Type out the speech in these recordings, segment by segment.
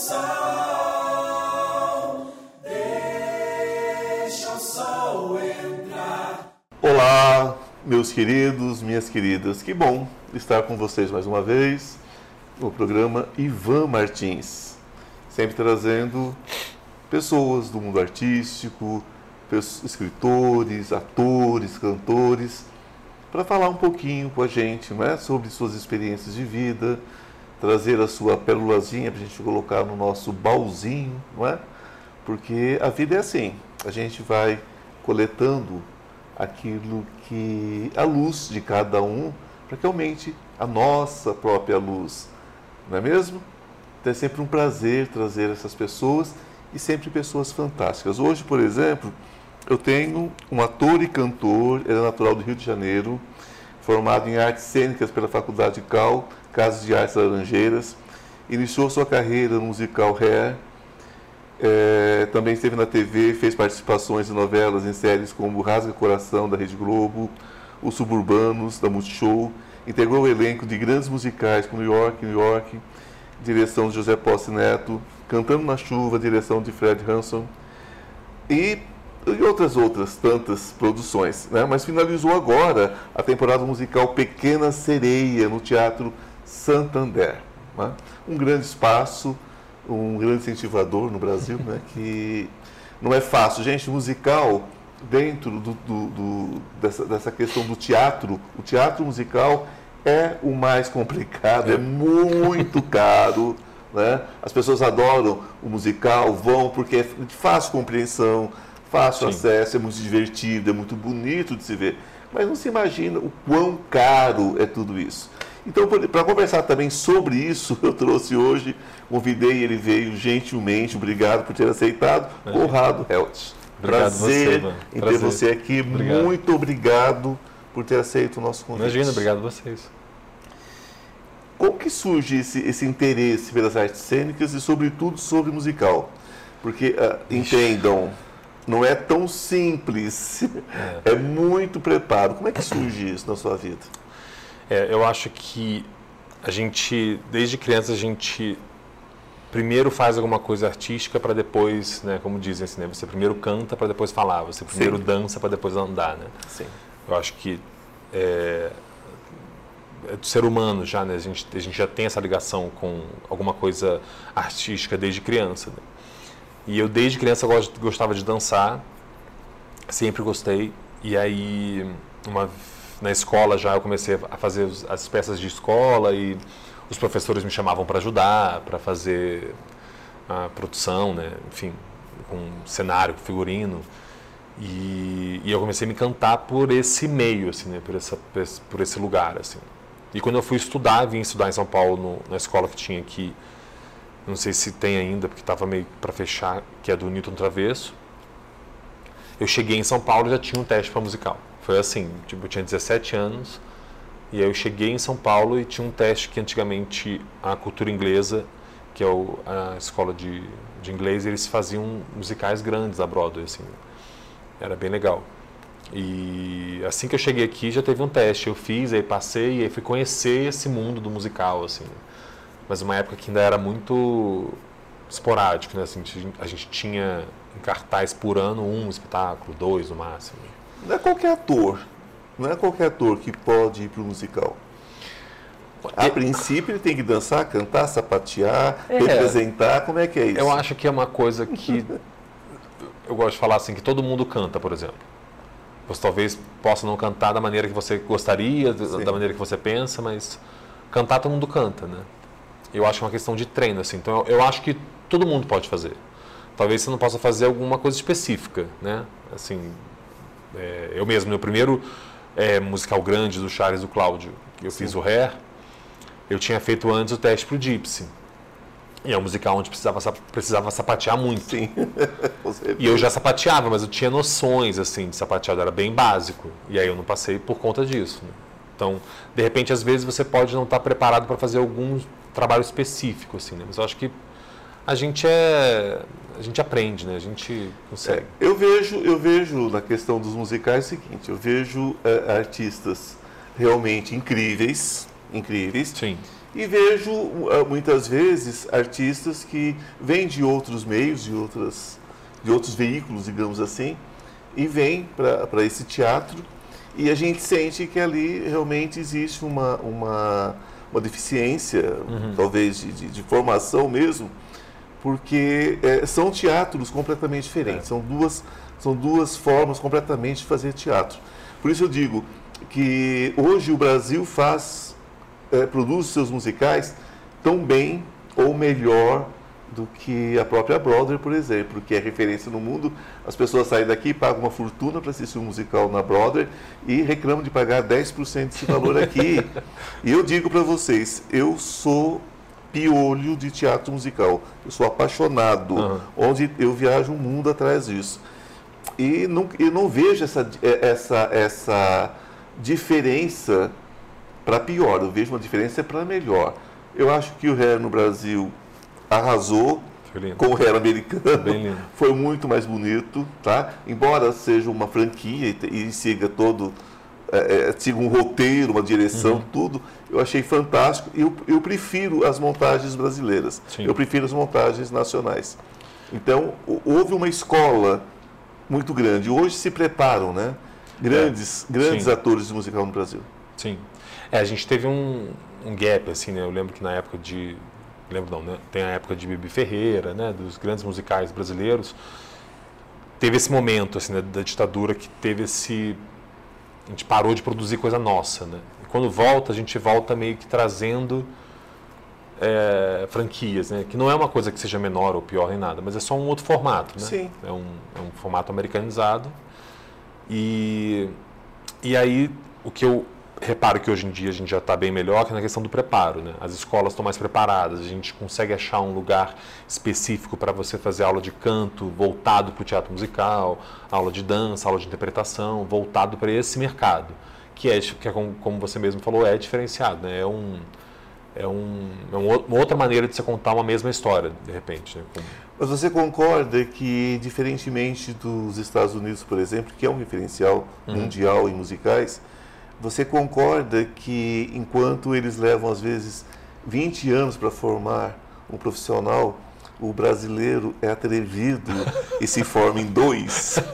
sol, deixa o sol entrar. Olá, meus queridos, minhas queridas, que bom estar com vocês mais uma vez no programa Ivan Martins, sempre trazendo pessoas do mundo artístico, escritores, atores, cantores, para falar um pouquinho com a gente não é? sobre suas experiências de vida, trazer a sua pérolazinha para a gente colocar no nosso baúzinho, não é? Porque a vida é assim, a gente vai coletando aquilo que a luz de cada um para que aumente a nossa própria luz, não é mesmo? Então é sempre um prazer trazer essas pessoas e sempre pessoas fantásticas. Hoje, por exemplo, eu tenho um ator e cantor, ele é natural do Rio de Janeiro, formado em artes cênicas pela Faculdade Cal, Casa de Artes Laranjeiras, iniciou sua carreira no musical Hair, é, também esteve na TV, fez participações em novelas, em séries como Rasga Coração, da Rede Globo, Os Suburbanos, da Multishow, integrou o elenco de grandes musicais como New York, New York, direção de José Posse Neto, Cantando na Chuva, direção de Fred Hanson, e, e outras outras tantas produções. Né? Mas finalizou agora a temporada musical Pequena Sereia, no Teatro Santander. Né? Um grande espaço, um grande incentivador no Brasil, né? que não é fácil. Gente, musical, dentro do, do, do, dessa, dessa questão do teatro, o teatro musical é o mais complicado, é muito caro. Né? As pessoas adoram o musical, vão porque é de fácil compreensão, fácil Sim. acesso, é muito divertido, é muito bonito de se ver. Mas não se imagina o quão caro é tudo isso. Então, para conversar também sobre isso, eu trouxe hoje, convidei, ele veio gentilmente, obrigado por ter aceitado, é. Conrado Helt. Prazer você, em Prazer. ter você aqui. Obrigado. Muito obrigado por ter aceito o nosso convite. Imagina, obrigado a vocês. Como que surge esse, esse interesse pelas artes cênicas e, sobretudo, sobre musical? Porque, uh, entendam, não é tão simples, é. é. muito preparo. Como é que surge isso na sua vida? É, eu acho que a gente, desde criança, a gente primeiro faz alguma coisa artística para depois, né, como dizem assim, né, você primeiro canta para depois falar, você primeiro Sim. dança para depois andar, né? Sim. Eu acho que é, é do ser humano já, né? A gente, a gente já tem essa ligação com alguma coisa artística desde criança. Né? E eu desde criança gostava de dançar, sempre gostei. E aí, uma, na escola já eu comecei a fazer as peças de escola e os professores me chamavam para ajudar, para fazer a produção, né? Enfim, com cenário, figurino. E, e, eu comecei a me encantar por esse meio, assim, né? por, essa, por esse lugar, assim. E quando eu fui estudar, vim estudar em São Paulo, no, na escola que tinha aqui, não sei se tem ainda, porque estava meio para fechar, que é do Newton Travesso. Eu cheguei em São Paulo e já tinha um teste para musical. Foi assim, tipo, eu tinha 17 anos, e aí eu cheguei em São Paulo e tinha um teste que antigamente a cultura inglesa, que é o, a escola de, de inglês, eles faziam musicais grandes da Broadway, assim. Era bem legal. E assim que eu cheguei aqui já teve um teste, eu fiz, aí passei e aí fui conhecer esse mundo do musical, assim. Mas uma época que ainda era muito esporádico, né? Assim, a gente tinha em cartaz por ano um espetáculo, dois no máximo. Não é qualquer ator, não é qualquer ator que pode ir para o musical. A é, princípio ele tem que dançar, cantar, sapatear, é, representar, como é que é isso? Eu acho que é uma coisa que eu gosto de falar assim, que todo mundo canta, por exemplo. Você talvez possa não cantar da maneira que você gostaria, Sim. da maneira que você pensa, mas cantar todo mundo canta, né? Eu acho que é uma questão de treino, assim. Então, eu, eu acho que todo mundo pode fazer. Talvez você não possa fazer alguma coisa específica, né? Assim, é, eu mesmo, meu primeiro é, musical grande do Charles do Cláudio, eu Sim. fiz o Hair, eu tinha feito antes o teste para o Gypsy. E é um musical onde precisava, precisava sapatear muito. Sim. e eu já sapateava, mas eu tinha noções assim de sapateado, era bem básico. E aí eu não passei por conta disso. Né? Então, de repente, às vezes você pode não estar preparado para fazer algum trabalho específico, assim, né? Mas eu acho que a gente é a gente aprende, né? A gente consegue. É, eu vejo eu vejo na questão dos musicais o seguinte, eu vejo é, artistas realmente incríveis, incríveis. Sim E vejo uh, muitas vezes artistas que vêm de outros meios, de, outras, de outros veículos, digamos assim, e vêm para esse teatro e a gente sente que ali realmente existe uma, uma, uma deficiência, Uhum. talvez de, de, de formação mesmo, porque é, são teatros completamente diferentes, É. são, duas, são duas formas completamente de fazer teatro. Por isso eu digo que hoje o Brasil faz, é, produz seus musicais tão bem ou melhor do que a própria Broadway, por exemplo, que é referência no mundo. As pessoas saem daqui, pagam uma fortuna para assistir um musical na Broadway e reclamam de pagar 10% desse valor aqui. e eu digo para vocês, eu sou piolho de teatro musical. Eu sou apaixonado, Aham. onde eu viajo o mundo atrás disso. E não, eu não vejo essa, essa, essa diferença para pior, eu vejo uma diferença para melhor. Eu acho que o Hair no Brasil arrasou com o Hair americano. Foi muito mais bonito, tá? Embora seja uma franquia e, e siga todo, é, é, siga um roteiro, uma direção, Uhum. tudo, eu achei fantástico. E eu, eu prefiro as montagens brasileiras. Sim. Eu prefiro as montagens nacionais. Então, ho- houve uma escola muito grande. Hoje se preparam, né? Grandes, grandes É. Sim. atores de musical no Brasil. Sim. É, a gente teve um, um gap, assim, né? Eu lembro que na época de. Lembro não, né? Tem a época de Bibi Ferreira, né? Dos grandes musicais brasileiros. Teve esse momento, assim, né, da ditadura que teve esse. A gente parou de produzir coisa nossa, né? E quando volta, a gente volta meio que trazendo é, franquias, né? Que não é uma coisa que seja menor ou pior nem nada, mas é só um outro formato, né? Sim. É um, é um formato americanizado. E, e aí, o que eu reparo que hoje em dia a gente já está bem melhor que é na questão do preparo, né? As escolas estão mais preparadas, a gente consegue achar um lugar específico para você fazer aula de canto voltado para o teatro musical, aula de dança, aula de interpretação, voltado para esse mercado, que é, que é como, como você mesmo falou, é diferenciado, né? É um é, um, é um uma outra maneira de você contar uma mesma história, de repente. Né? Com- Mas você concorda que, diferentemente dos Estados Unidos, por exemplo, que é um referencial mundial em musicais, você concorda que enquanto eles levam às vezes 20 anos para formar um profissional, o brasileiro é atrevido e se forma em dois?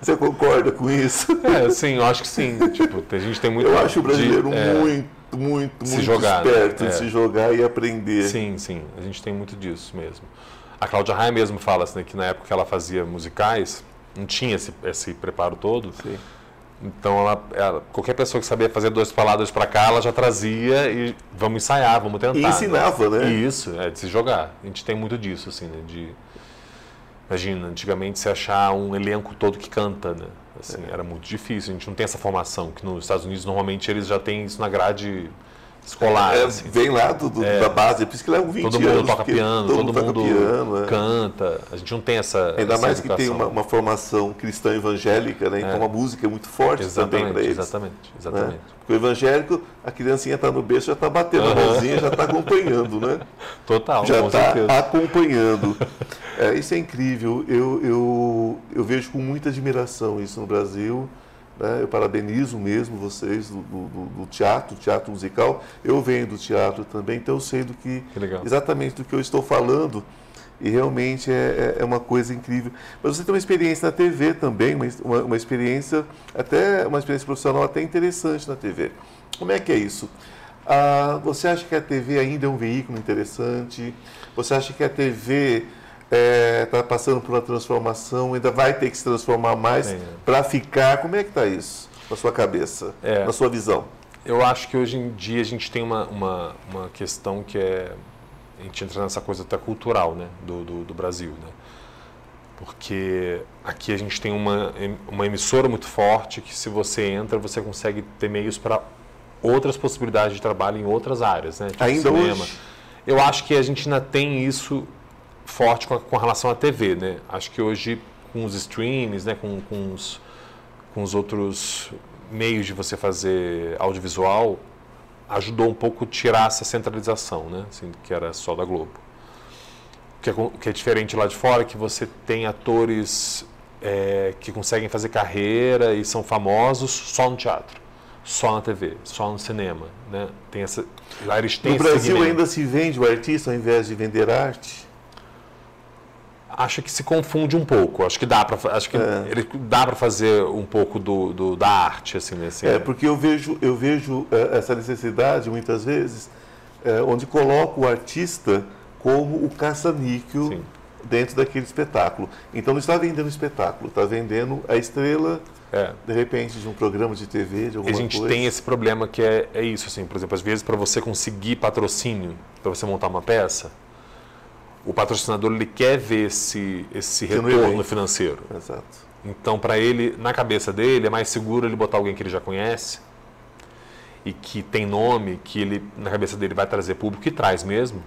Você concorda com isso? É, sim, eu acho que sim. tipo, a gente tem muito. Eu acho o brasileiro de- é, muito, muito, muito jogar, né? esperto É. de se jogar e aprender. Sim, sim, a gente tem muito disso mesmo. A Cláudia Raia mesmo fala assim, né, que na época que ela fazia musicais, não tinha esse, esse preparo todo. Sim. Então, ela, ela- qualquer pessoa que sabia fazer duas palavras para cá, ela já trazia e vamos ensaiar, vamos tentar. E ensinava, né? Isso, é de se jogar. A gente tem muito disso, assim, né? De, imagina, antigamente você achar um elenco todo que canta, né? Assim, É. Era muito difícil. A gente não tem essa formação, que nos Estados Unidos normalmente eles já têm isso na grade escolar. É, assim. vem lá do, do- da base, é por isso que levam 20 Todo mundo anos. toca porque piano, todo, mundo, toca piano, é. canta. A gente não tem essa. Ainda essa mais que tem educação. uma, uma formação cristã evangélica, né? Então É. a música é muito forte também Exatamente, para eles. exatamente, né? exatamente. Porque o evangélico, a criancinha está no berço, já está batendo a Aham. mãozinha, já está acompanhando, né? Total, já está acompanhando. É, isso é incrível. Eu, eu, eu vejo com muita admiração isso no Brasil. Né? Eu parabenizo mesmo vocês do, do- do- teatro, teatro musical. Eu venho do teatro também, então eu sei do que, Que exatamente do que eu estou falando. E realmente é, é- é uma coisa incrível. Mas você tem uma experiência na TV também, uma, uma, uma experiência, até uma experiência profissional até interessante na TV. Como é que é isso? Ah, você acha que a TV ainda é um veículo interessante? Você acha que a TV está passando por uma transformação, ainda vai ter que se transformar mais para ficar? Como é que está isso na sua cabeça, É. na sua visão? Eu acho que hoje em dia a gente tem uma, uma, uma questão que é. A gente entra nessa coisa até cultural né, do, do, do Brasil. Né? Porque aqui a gente tem uma, uma emissora muito forte que, se você entra, você consegue ter meios para outras possibilidades de trabalho em outras áreas. Né? Tipo Ainda cinema. hoje? Eu acho que a gente ainda tem isso forte com, com relação à TV. Né? Acho que hoje, com os streams, né, com, com os com os outros meios de você fazer audiovisual, ajudou um pouco a tirar essa centralização, né? Assim, que era só da Globo. O que é, o que é diferente lá de fora é que você tem atores é, que conseguem fazer carreira e são famosos só no teatro. só na TV, só no cinema, né? Tem essa, lá eles têm No Brasil segmento. ainda se vende o artista ao invés de vender arte? Acho que se confunde um pouco. Acho que dá para acho que É. ele dá para fazer um pouco do, do- da arte assim nesse. É, porque eu vejo, eu vejo eh, essa necessidade, muitas vezes, eh, onde coloca o artista como o caça-níquel dentro daquele espetáculo. Então não está vendendo o espetáculo, está vendendo a estrela, É. de repente, de um programa de TV, de alguma a gente coisa. tem esse problema que é, é isso, assim, por exemplo, às vezes para você conseguir patrocínio, para você montar uma peça, o patrocinador ele quer ver esse, esse Que no retorno financeiro. Exato. Então, para ele, na cabeça dele, é mais seguro ele botar alguém que ele já conhece e que tem nome, que ele, na cabeça dele, vai trazer público e traz mesmo,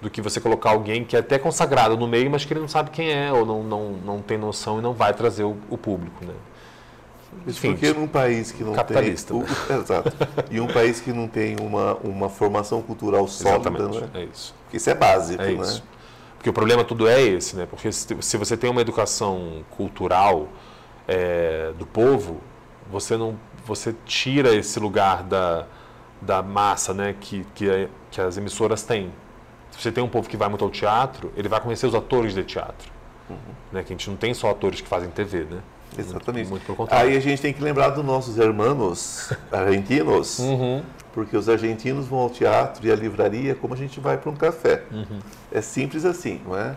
do que você colocar alguém que é até consagrado no meio, mas que ele não sabe quem é, ou não, não, não tem noção e não vai trazer o, o público. Né? Isso Enfim, porque num país que não capitalista, tem. né? o- exato. E um país que não tem uma, uma formação cultural sólida, Exatamente, né? é isso. Porque isso é básico, É né? isso. Porque o problema tudo é esse, né? Porque se, se você tem uma educação cultural é, do povo, você não, você tira esse lugar da, da massa, né? Que, que, que as emissoras têm. Se você tem um povo que vai muito ao teatro, ele vai conhecer os atores de teatro, né? Que a gente não tem só atores que fazem TV, né? Exatamente. Muito, muito. Aí a gente tem que lembrar dos nossos hermanos argentinos, Uhum. porque os argentinos vão ao teatro e à livraria como a gente vai para um café. Uhum. É simples assim, não é?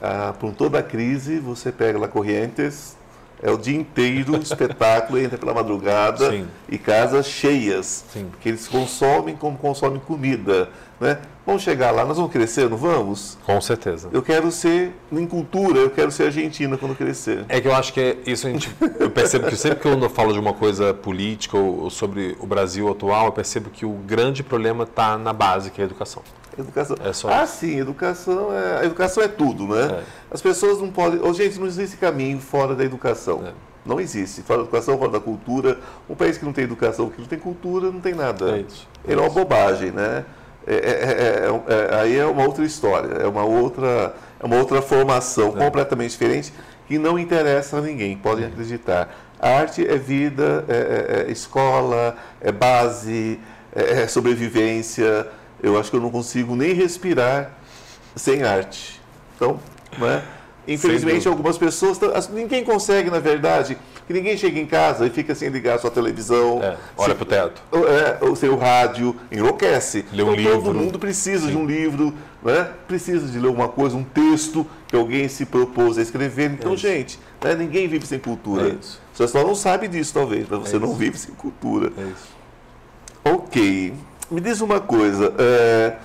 Ah, por toda a crise, você pega lá Corrientes, é o dia inteiro, espetáculo, entra pela madrugada Sim. e casas cheias. Sim. Porque eles consomem como consomem comida. Né? Vamos chegar lá, nós vamos crescer, não vamos? Com certeza. Eu quero ser em cultura, eu quero ser argentina quando crescer. É que eu acho que é isso a gente. Eu percebo que sempre que eu falo de uma coisa política ou, sobre o Brasil atual, eu percebo que o grande problema está na base, que é a educação. Educação. É só ah, isso. sim, educação é, a educação é tudo, né? É. As pessoas não podem. Oh, gente, não existe caminho fora da educação. É. Não existe. Fora da educação, fora da cultura. Um país que não tem educação, que não tem cultura, não tem nada. É isso. Ele é uma bobagem, né? É- é- é- é- é- aí é uma outra história, é uma outra, é uma outra formação completamente diferente que não interessa a ninguém, podem acreditar. A arte é vida, é, é- é escola, é base, é, é sobrevivência. Eu acho que eu não consigo nem respirar sem arte. Então, né? Infelizmente, algumas pessoas. Ninguém consegue, na verdade, que ninguém chega em casa e fica sem ligar sua televisão. É, olha sem- pro teto. é, o rádio, enlouquece. Ler um então, todo livro. mundo precisa de um livro, né? precisa de ler alguma coisa, um texto que alguém se propôs a escrever. Então, É gente, né, ninguém vive sem cultura. É. Você só não sabe disso, talvez, mas você É não isso. vive sem cultura. É. Ok. Me diz uma coisa. é,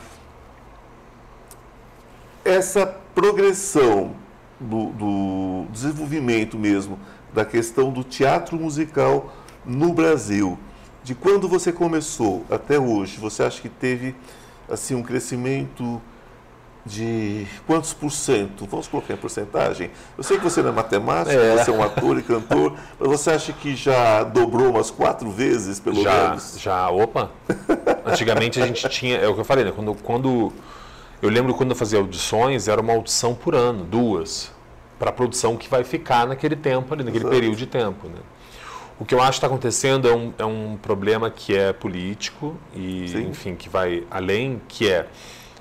Essa progressão do, do desenvolvimento mesmo da questão do teatro musical no Brasil, de quando você começou até hoje, você acha que teve assim um crescimento de quantos por cento? Vamos colocar em porcentagem? Eu sei que você não é matemático, É. você é um ator e cantor, mas você acha que já dobrou umas quatro vezes, pelo Já, menos? já, opa. Antigamente a gente tinha, é o que eu falei, né? Quando, quando eu lembro quando eu fazia audições, era uma audição por ano, duas, para a produção que vai ficar naquele tempo ali, naquele Exato. período de tempo, né? O que eu acho que está acontecendo é um, é um problema que é político e, Sim. enfim, que vai além, que é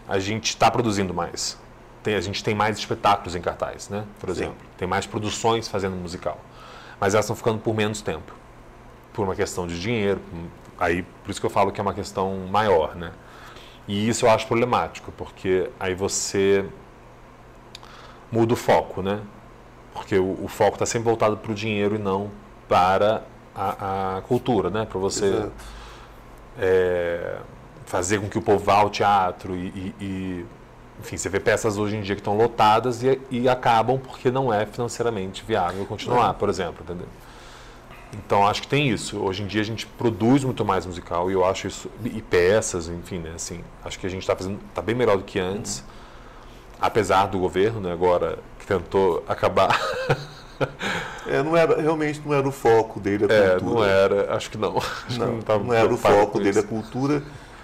a gente está produzindo mais. Tem, a gente tem mais espetáculos em cartaz, né? Por Sim. exemplo. Tem mais produções fazendo musical. Mas elas estão ficando por menos tempo. Por uma questão de dinheiro. Aí, por isso que eu falo que é uma questão maior, né? E isso eu acho problemático, porque aí você muda o foco, né? Porque o, o foco está sempre voltado para o dinheiro e não para a, a cultura, né? Para você é, fazer com que o povo vá ao teatro e, e- e, enfim, você vê peças hoje em dia que estão lotadas e, e acabam porque não é financeiramente viável continuar, por exemplo, entendeu? Então acho que tem isso. Hoje em dia a gente produz muito mais musical e eu acho isso e peças, enfim, né? Assim, acho que a gente está fazendo tá bem melhor do que antes, apesar do governo, né? Agora que tentou acabar, É, não era, realmente não era o foco dele a é, cultura. não era, acho que não. Acho que Não, não era o foco dele a cultura.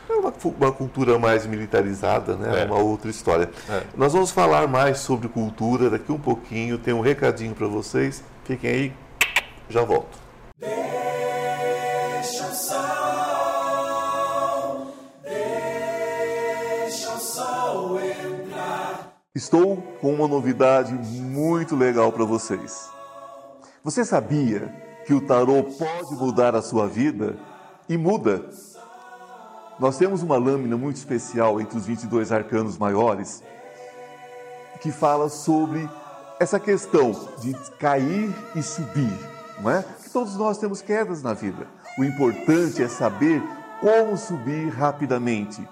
É uma, uma cultura mais militarizada, né? É. Uma outra história. É. Nós vamos falar mais sobre cultura daqui um pouquinho. Tem um recadinho para vocês. Fiquem aí, já volto. Estou com uma novidade muito legal para vocês. Você sabia que o tarô pode mudar a sua vida? E muda. Nós temos uma lâmina muito especial entre os 22 arcanos maiores que fala sobre essa questão de cair e subir, não é? Que todos nós temos quedas na vida. O importante é saber como subir rapidamente.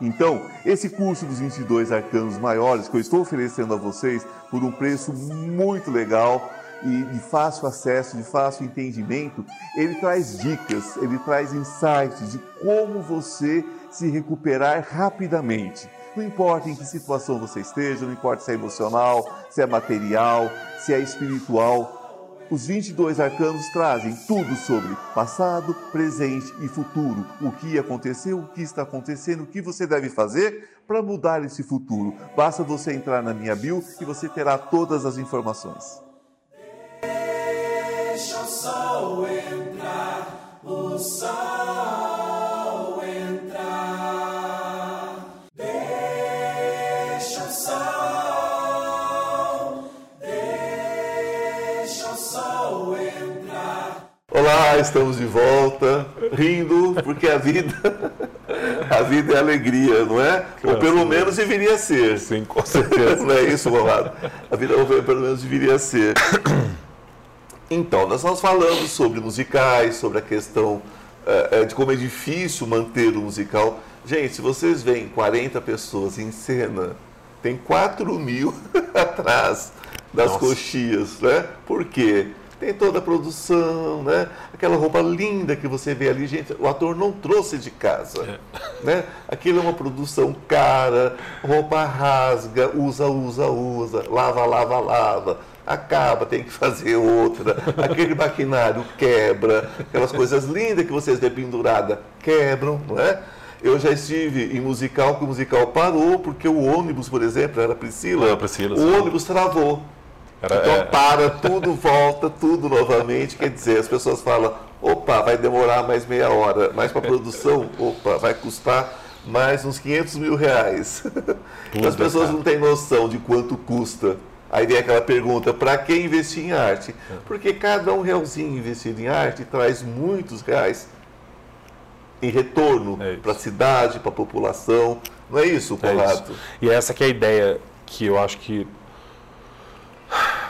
Então, esse curso dos 22 arcanos maiores que eu estou oferecendo a vocês por um preço muito legal e de fácil acesso, de fácil entendimento, ele traz dicas, ele traz insights de como você se recuperar rapidamente. Não importa em que situação você esteja, não importa se é emocional, se é material, se é espiritual, os 22 arcanos trazem tudo sobre passado, presente e futuro. O que aconteceu, o que está acontecendo, o que você deve fazer para mudar esse futuro. Basta você entrar na minha bio e você terá todas as informações. Deixa o sol entrar, o sol estamos de volta, rindo, porque a vida, a vida é alegria, não é? Ou pelo menos deveria ser. Sim, com certeza. Não é isso, Romado? A vida pelo menos deveria ser. Então, nós estamos falando sobre musicais, sobre a questão eh, eh, de como é difícil manter o musical. Gente, se vocês veem 40 pessoas em cena, tem 4 mil atrás das Nossa. coxias, né? Por quê? Tem toda a produção, né? Aquela roupa linda que você vê ali, gente, o ator não trouxe de casa, né? Aquilo é uma produção cara, roupa rasga, usa, usa, usa, lava, lava, lava, acaba, tem que fazer outra, aquele maquinário quebra, aquelas coisas lindas que vocês vê pendurada quebram, não é? Eu já estive em musical que o musical parou porque o ônibus, por exemplo, era a Priscila, Priscila, o sim. ônibus travou. Era- então é. para, tudo volta, tudo novamente. Quer dizer, as pessoas falam, opa, vai demorar mais meia hora. Mas para a produção, opa, vai custar mais uns 500 mil reais. as pessoas cara. não têm noção de quanto custa. Aí vem aquela pergunta, para que investir em arte? É. Porque cada um realzinho investido em arte traz muitos reais em retorno É para a cidade, para a população. Não é isso, É isso. E essa que é a ideia que eu acho que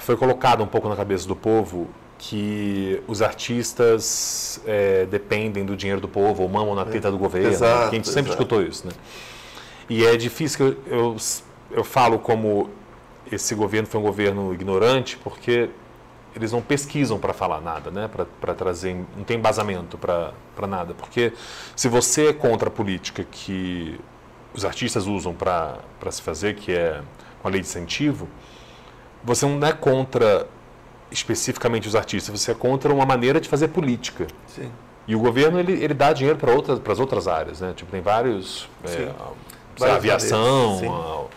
foi colocada um pouco na cabeça do povo que os artistas é, dependem do dinheiro do povo ou mamam na teta do governo. É. Exato, que a gente sempre exato. escutou isso, né? E é difícil que eu, eu, eu falo como esse governo foi um governo ignorante porque eles não pesquisam para falar nada, né? Para trazer, não tem embasamento para nada. Porque se você é contra a política que os artistas usam para se fazer, que é uma lei de incentivo, você não é contra especificamente os artistas, você é contra uma maneira de fazer política. Sim. E o governo ele, ele dá dinheiro para outras para as outras áreas, né? Tipo tem vários, é, lá, Várias aviação,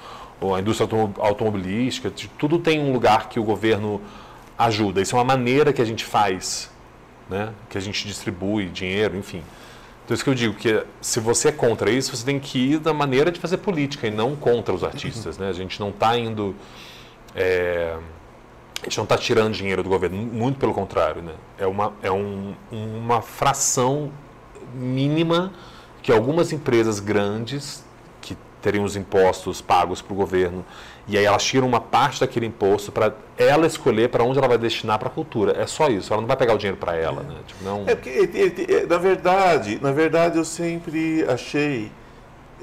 a, a indústria automo- automobilística, tudo tem um lugar que o governo ajuda. Isso é uma maneira que a gente faz, né? Que a gente distribui dinheiro, enfim. Então isso que eu digo que se você é contra isso, você tem que ir da maneira de fazer política e não contra os artistas, né? A gente não está indo é, a gente não está tirando dinheiro do governo, muito pelo contrário. Né? É, uma, é um, uma fração mínima que algumas empresas grandes, que teriam os impostos pagos para o governo, e aí elas tiram uma parte daquele imposto para ela escolher para onde ela vai destinar para a cultura. É só isso, ela não vai pegar o dinheiro para ela. Né? Tipo, não... É porque, na verdade, na verdade, eu sempre achei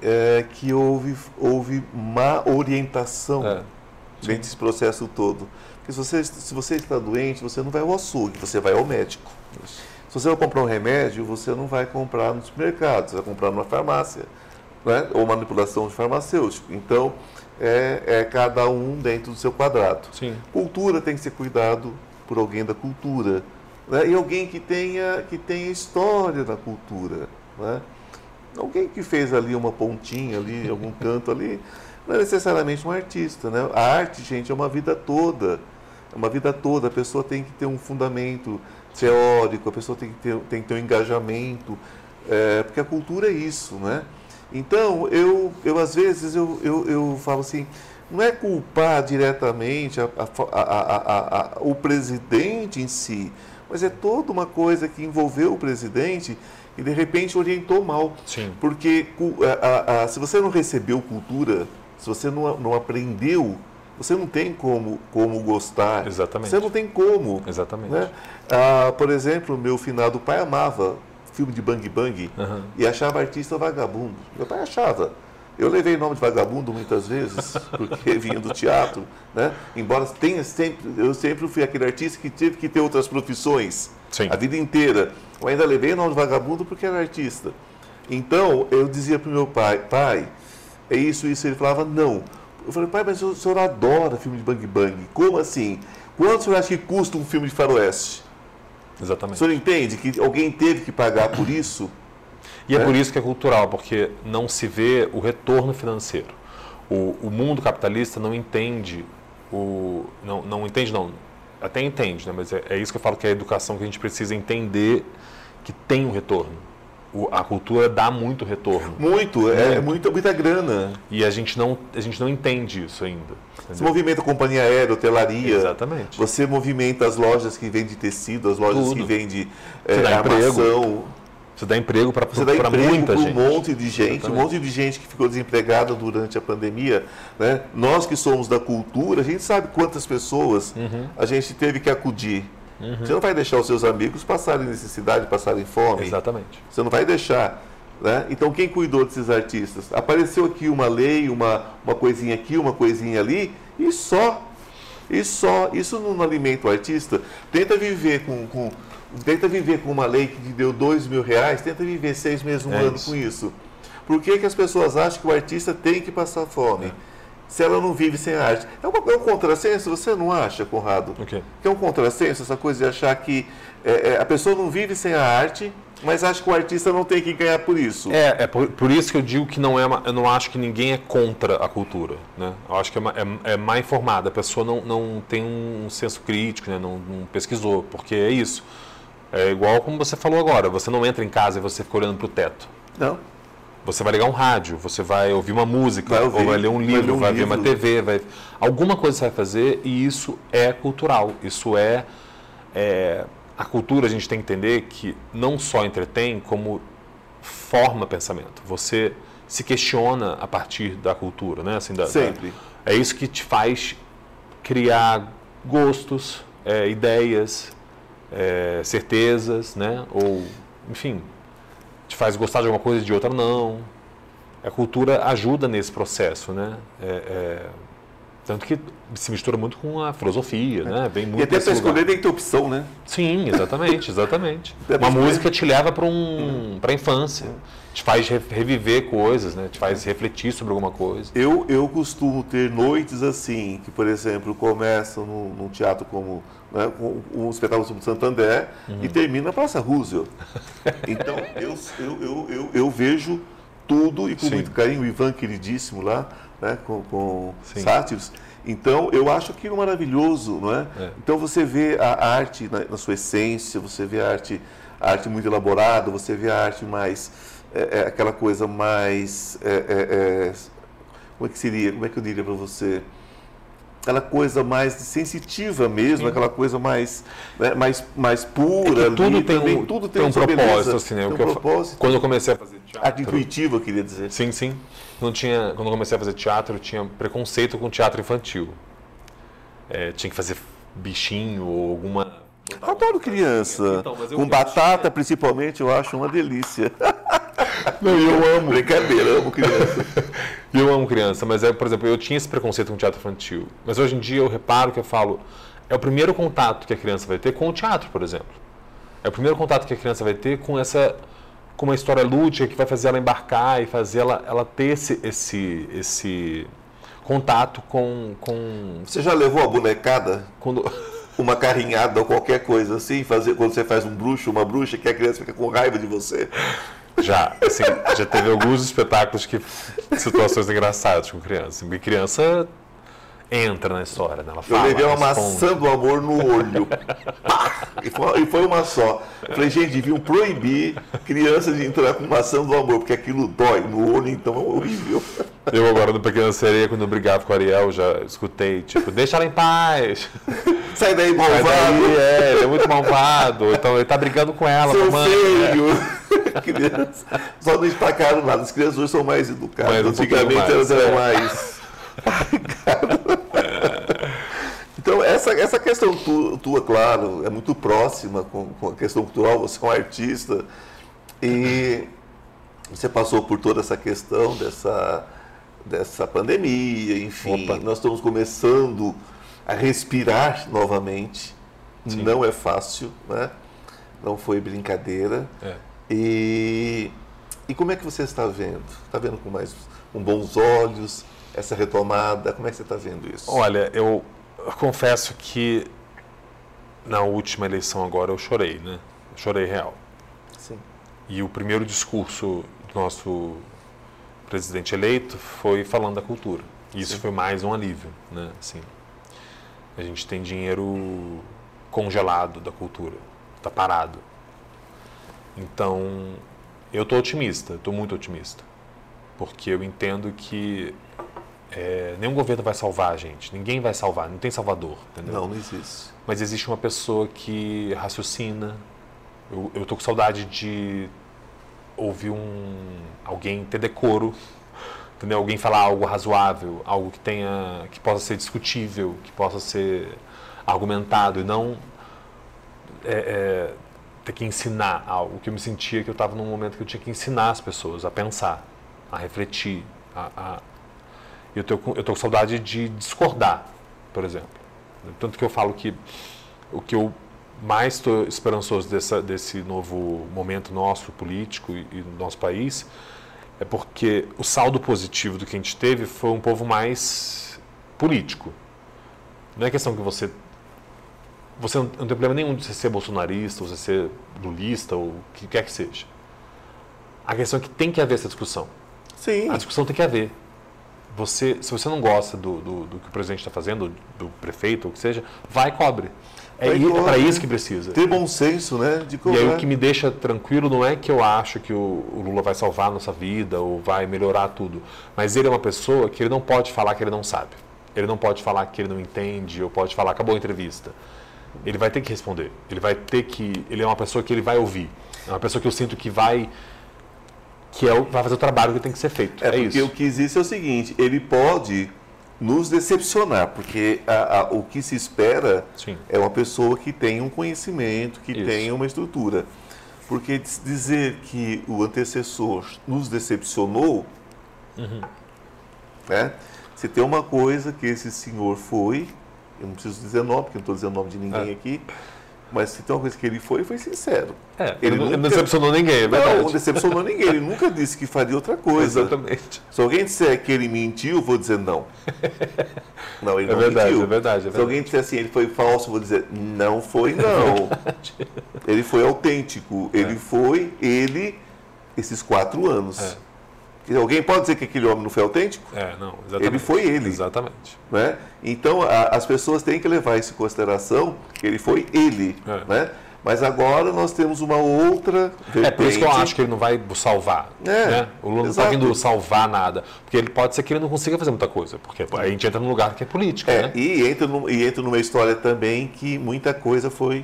é, que houve, houve má orientação É, dentro desse processo todo. Porque se você, se você está doente, você não vai ao açougue, você vai ao médico. Se você vai comprar um remédio, você não vai comprar no supermercado, você vai comprar numa farmácia, né? ou manipulação de farmacêutico. Então, é, é cada um dentro do seu quadrado. Sim. Cultura tem que ser cuidado por alguém da cultura. Né? E alguém que tenha, que tenha história da cultura. Né? Alguém que fez ali uma pontinha ali, algum canto ali, não é necessariamente um artista. Né? A arte, gente, é uma vida toda. É uma vida toda. A pessoa tem que ter um fundamento teórico, a pessoa tem que ter, tem que ter um engajamento. é, porque a cultura é isso, né? Então, eu, eu às vezes, eu, eu, eu falo assim, não é culpar diretamente a, a, a, o presidente em si, mas é toda uma coisa que envolveu o presidente e de repente orientou mal. Sim. Porque se você não recebeu cultura, se você não, não aprendeu, você não tem como, como gostar. Exatamente. Você não tem como. Exatamente. Né? Ah, por exemplo, meu finado pai amava filme de Bang Bang Uhum. e achava artista vagabundo. Meu pai achava. Eu levei nome de vagabundo muitas vezes, porque vinha do teatro, né? Embora tenha sempre, eu sempre fui aquele artista que teve que ter outras profissões Sim. a vida inteira. Eu ainda levei nome de vagabundo porque era artista. Então, eu dizia para o meu pai, pai, é isso, isso. Ele falava, não. Eu falei, pai, mas o senhor adora filme de Bang Bang. Como assim? Quanto o senhor acha que custa um filme de faroeste? O Exatamente. senhor entende que alguém teve que pagar por isso? E é É. por isso que é cultural, porque não se vê o retorno financeiro. O, o mundo capitalista não entende o. Não, não entende, não. Até entende, né? mas é, é isso que eu falo que é a educação que a gente precisa entender que tem um retorno. A cultura dá muito retorno. Muito, é, Muito. muita, muita grana. E a gente não, a gente não entende isso ainda. Você entendeu? movimenta a companhia aérea, hotelaria. Exatamente. Você movimenta as lojas que vendem tecido, as lojas Tudo. que vendem Você é, dá emprego. armação. Você dá emprego para Você dá emprego muita para um monte de gente, um Exatamente. monte de gente que ficou desempregada durante a pandemia. Né? Nós que somos da cultura, a gente sabe quantas pessoas Uhum. a gente teve que acudir. Você não vai deixar os seus amigos passarem necessidade, passarem fome. Exatamente. Você não vai deixar. Né? Então, quem cuidou desses artistas? Apareceu aqui uma lei, uma, uma coisinha aqui, uma coisinha ali, e só. E só. Isso não alimenta o artista. Tenta viver com. com tenta viver com uma lei que te deu dois mil reais, tenta viver seis meses, um É ano isso. com isso. Por que, que as pessoas acham que o artista tem que passar fome? Se ela não vive sem arte. É, uma- é um contrassenso, você não acha, Conrado? O quê? Que é um contrassenso essa coisa de achar que é, é, a pessoa não vive sem a arte, mas acha que o artista não tem que ganhar por isso. É, é por, por isso que eu digo que não é, uma- eu não acho que ninguém é contra a cultura, né? Eu acho que é, é, é má informada, a pessoa não, não tem um senso crítico, né? não, não pesquisou, porque é isso. É igual como você falou agora, você não entra em casa e você fica olhando para o teto. Não. Você vai ligar um rádio, você vai ouvir uma música, Vai ouvir, ou vai ler um vai livro, ler um vai ver uma. TV, vai... alguma coisa você vai fazer e isso é cultural. Isso é, é- a cultura a gente tem que entender que não só entretém, como forma pensamento. Você se questiona a partir da cultura, né? Assim, da, da- Sempre. é isso que te faz criar gostos, é, ideias, é, certezas, né? Ou, enfim, te faz gostar de alguma coisa e de outra não. A cultura ajuda nesse processo, né? É, é, tanto que se mistura muito com a filosofia, né? Vem muito E até para escolher tem que ter opção, né? Sim, exatamente, exatamente. Uma música te leva para um, para a infância, te faz re- reviver coisas, né? Te faz refletir sobre alguma coisa. Eu, eu costumo ter noites assim, que, por exemplo, começam num, num teatro como né, com um espetáculo sobre Santander e termina na Praça Roosevelt. Então, eu, eu, eu, eu, eu vejo tudo e com Sim. muito carinho, o Ivan queridíssimo lá, né, com, com Sim. sátiros. Então, eu acho aquilo maravilhoso, não é? É. Então, você vê a arte na, na sua essência, você vê a arte, a arte muito elaborada, você vê a arte mais, é, é, aquela coisa mais, é, é, é, como é que seria, como é que eu diria para você? Aquela coisa mais sensitiva mesmo, aquela coisa mais, né, mais, mais pura. É tudo ali tem também, um, tudo tem um sua propósito, beleza, assim, né? Tem um que eu propósito. quando eu comecei a fazer teatro... intuitiva, eu queria dizer. Sim, sim. Não tinha, quando eu comecei a fazer teatro, eu tinha preconceito com teatro infantil. É, tinha que fazer bichinho ou alguma... Adoro criança. Então, Com batata, principalmente, eu acho uma delícia. Não, eu amo. Brincadeira, amo criança. E eu amo criança, mas é, por exemplo, eu tinha esse preconceito com teatro infantil. Mas hoje em dia eu reparo que eu falo, é o primeiro contato que a criança vai ter com o teatro, por exemplo. É o primeiro contato que a criança vai ter com essa com uma história lúdica que vai fazer ela embarcar e fazer ela, ela ter esse, esse, esse contato com, com Você já levou a bonecada, quando uma carrinhada ou qualquer coisa assim, fazer quando você faz um bruxo, uma bruxa, que a criança fica com raiva de você? Já assim, já teve alguns espetáculos que situações engraçadas com criança. Porque criança entra na história, né? Ela Eu fala, levei uma responde. maçã do amor no olho. E, foi, e foi uma só. Falei, gente, deviam proibir crianças de entrar com maçã do amor, porque aquilo dói no olho, então é horrível. Eu agora no Pequena Sereia, quando eu brigava com o Ariel, já escutei, tipo, deixa ela em paz. Sai daí, Sai malvado! daí, é, ele é muito malvado. Então ele tá brigando com ela, Seu mamãe. feio! Criança. Só não destacaram nada. As crianças hoje são mais educadas. Mais Antigamente elas eram é. mais. então, essa, essa questão tu- tua, claro, é muito próxima com, com a questão cultural. Você é um artista e você passou por toda essa questão dessa, dessa pandemia, enfim. Opa. Nós estamos começando a respirar novamente. Sim. Não é fácil, né? Não foi brincadeira. É. E, e como é que você está vendo? Está vendo com mais com bons olhos essa retomada? Como é que você está vendo isso? Olha, eu confesso que na última eleição agora eu chorei, né? Eu chorei real. Sim. E o primeiro discurso do nosso presidente eleito foi falando da cultura. E isso Sim. foi mais um alívio, né? Assim, a gente tem dinheiro congelado da cultura, está parado. Então, eu estou otimista, estou muito otimista, porque eu entendo que é, nenhum governo vai salvar a gente, ninguém vai salvar, não tem salvador, entendeu? Não, não existe. mas existe uma pessoa que raciocina. Eu, eu tô com saudade de ouvir um alguém ter decoro, entendeu? Alguém falar algo razoável, algo que tenha que possa ser discutível, que possa ser argumentado e não é, é, ter que ensinar algo. Que eu me sentia que eu estava num momento que eu tinha que ensinar as pessoas a pensar, a refletir, a, a... eu tô com, saudade de discordar, por exemplo. Tanto que eu falo que o que eu mais estou esperançoso dessa, desse novo momento nosso político e, e nosso país é porque o saldo positivo do que a gente teve foi um povo mais político. Não é questão que você. Você não, não tem problema nenhum de você ser bolsonarista, ou você ser lulista, ou o que quer que seja. A questão é que tem que haver essa discussão. Sim. A discussão tem que haver. Você, se você não gosta do, do, do que o presidente está fazendo, do prefeito, ou o que seja, vai e cobre. É, é para isso que precisa. Ter bom senso, né? De E aí o que me deixa tranquilo não é que eu acho que o, o Lula vai salvar a nossa vida ou vai melhorar tudo, mas ele é uma pessoa que ele não pode falar que ele não sabe. Ele não pode falar que ele não entende ou pode falar acabou a entrevista. Ele vai ter que responder. Ele vai ter que, ele é uma pessoa que ele vai ouvir. É uma pessoa que eu sinto que vai que é, o- vai fazer o trabalho que tem que ser feito. É, É, isso. o que existe é o seguinte, ele pode nos decepcionar, porque a- a- o que se espera Sim. é uma pessoa que tem um conhecimento, que Isso. tem uma estrutura. Porque diz- dizer que o antecessor nos decepcionou, Uhum. né? Se tem uma coisa que esse senhor foi, eu não preciso dizer nome, porque não estou dizendo nome de ninguém É. aqui, mas se tem uma coisa que ele foi, ele foi sincero. É, ele ele, não- nunca- decepcionou ninguém, é Não, verdade. não decepcionou ninguém, ele nunca disse que faria outra coisa. Exatamente. Se alguém disser que ele mentiu, eu vou dizer não. Não, ele É não verdade, mentiu. é verdade, é Se verdade. alguém disser assim, ele foi falso, eu vou dizer não foi não. ele foi autêntico. Ele foi ele esses quatro anos. Alguém pode dizer que aquele homem não foi autêntico? É, não, exatamente. Ele foi ele. Exatamente. Né? Então a- as pessoas têm que levar isso em consideração, que ele foi ele. É. Né? Mas agora nós temos uma outra É por isso que eu vertente. acho que ele não vai salvar. É, né? O Lula não está vindo salvar nada. Porque ele pode ser que ele não consiga fazer muita coisa. Porque a gente entra num lugar que é política, É, né? e, entra num- e entra numa história também que muita coisa foi,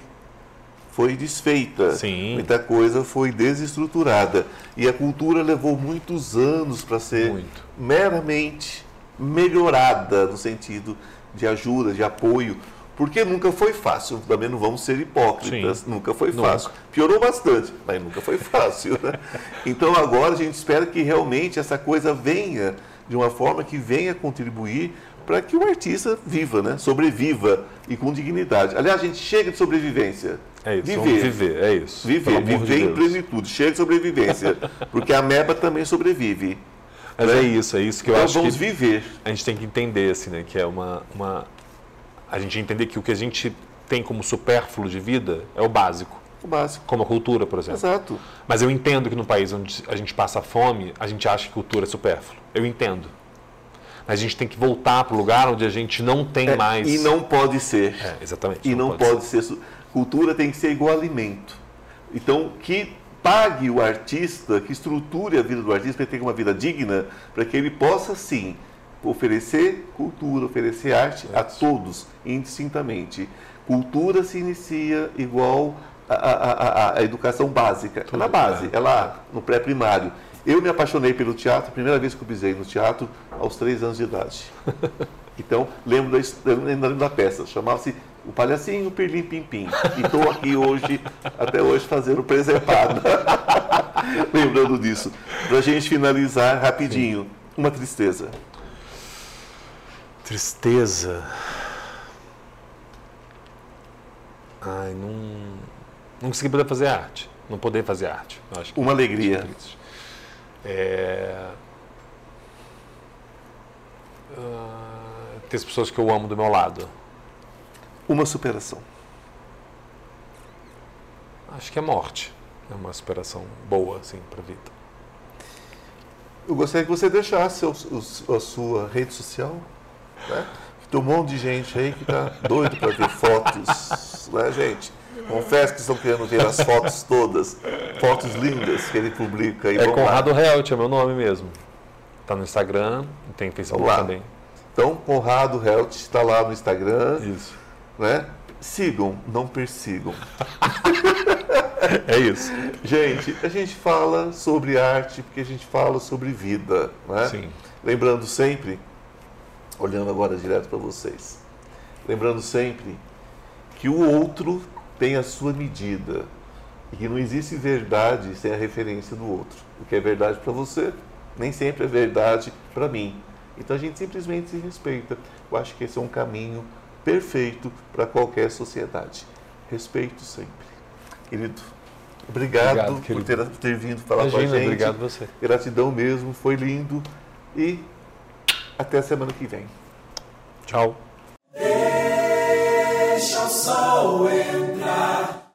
foi desfeita. Sim. Muita coisa foi desestruturada. E a cultura levou muitos anos para ser Muito. meramente melhorada no sentido de ajuda, de apoio. Porque nunca foi fácil, também não vamos ser hipócritas, Sim. nunca foi Nunca. fácil. Piorou bastante, mas nunca foi fácil. né? Então agora a gente espera que realmente essa coisa venha de uma forma que venha contribuir para que o artista viva, né? sobreviva e com dignidade. Aliás, a gente chega de sobrevivência. É isso. Viver. Viver, é isso. Viver, amor de viver em plenitude, chega de sobrevivência. Porque a meba também sobrevive. Mas né? é isso, é isso que eu então acho vamos que viver. a gente tem que entender, assim, né? Que é uma, uma. A gente entender que o que a gente tem como supérfluo de vida é o básico. O básico. Como a cultura, por exemplo. Exato. Mas eu entendo que no país onde a gente passa fome, a gente acha que cultura é supérfluo. Eu entendo. Mas a gente tem que voltar para o lugar onde a gente não tem É, mais. E não pode ser. É, exatamente. E não, pode, ser. Cultura tem que ser igual alimento. Então, que pague o artista, que estruture a vida do artista para ele ter uma vida digna, para que ele possa, sim, oferecer cultura, oferecer arte a todos, indistintamente. Cultura se inicia igual a, a- a- a educação básica. É na base, é. é lá no pré-primário. Eu me apaixonei pelo teatro, primeira vez que eu pisei no teatro, aos três anos de idade. Então, lembro da, lembro da peça, chamava-se O Palhacinho Pirlim Pim Pim. E estou aqui hoje, até hoje, fazendo presepada. Lembrando disso. Para a gente finalizar rapidinho, uma tristeza. Tristeza. Ai, não. Não conseguir poder fazer arte. Não poder fazer arte. Acho que Uma alegria. É... ah, ter as pessoas que eu amo do meu lado. Uma superação. Acho que é morte. É uma superação boa, assim, pra vida. Eu gostaria que você deixasse o- o- a sua rede social. Né? Tem um monte de gente aí que está doido para ver fotos, né, gente? Confesso que estão querendo ver as fotos todas, fotos lindas que ele publica. E É lá. Conrado Helt, é meu nome mesmo. Tá no Instagram, tem Facebook lá. também. Então, Conrado Helt está lá no Instagram, Isso. Né? Sigam, não persigam. É isso. Gente, a gente fala sobre arte porque a gente fala sobre vida, né? Sim. Lembrando sempre, olhando agora direto para vocês, lembrando sempre que o outro tem a sua medida e que não existe verdade sem a referência do outro. O que é verdade para você nem sempre é verdade para mim. Então a gente simplesmente se respeita. Eu acho que esse é um caminho perfeito para qualquer sociedade. Respeito sempre. Querido, obrigado, Obrigado, por ter, ter vindo falar com a Imagina, gente. obrigado você. Gratidão mesmo, foi lindo. E até a semana que vem. Tchau. Deixa o sol entrar.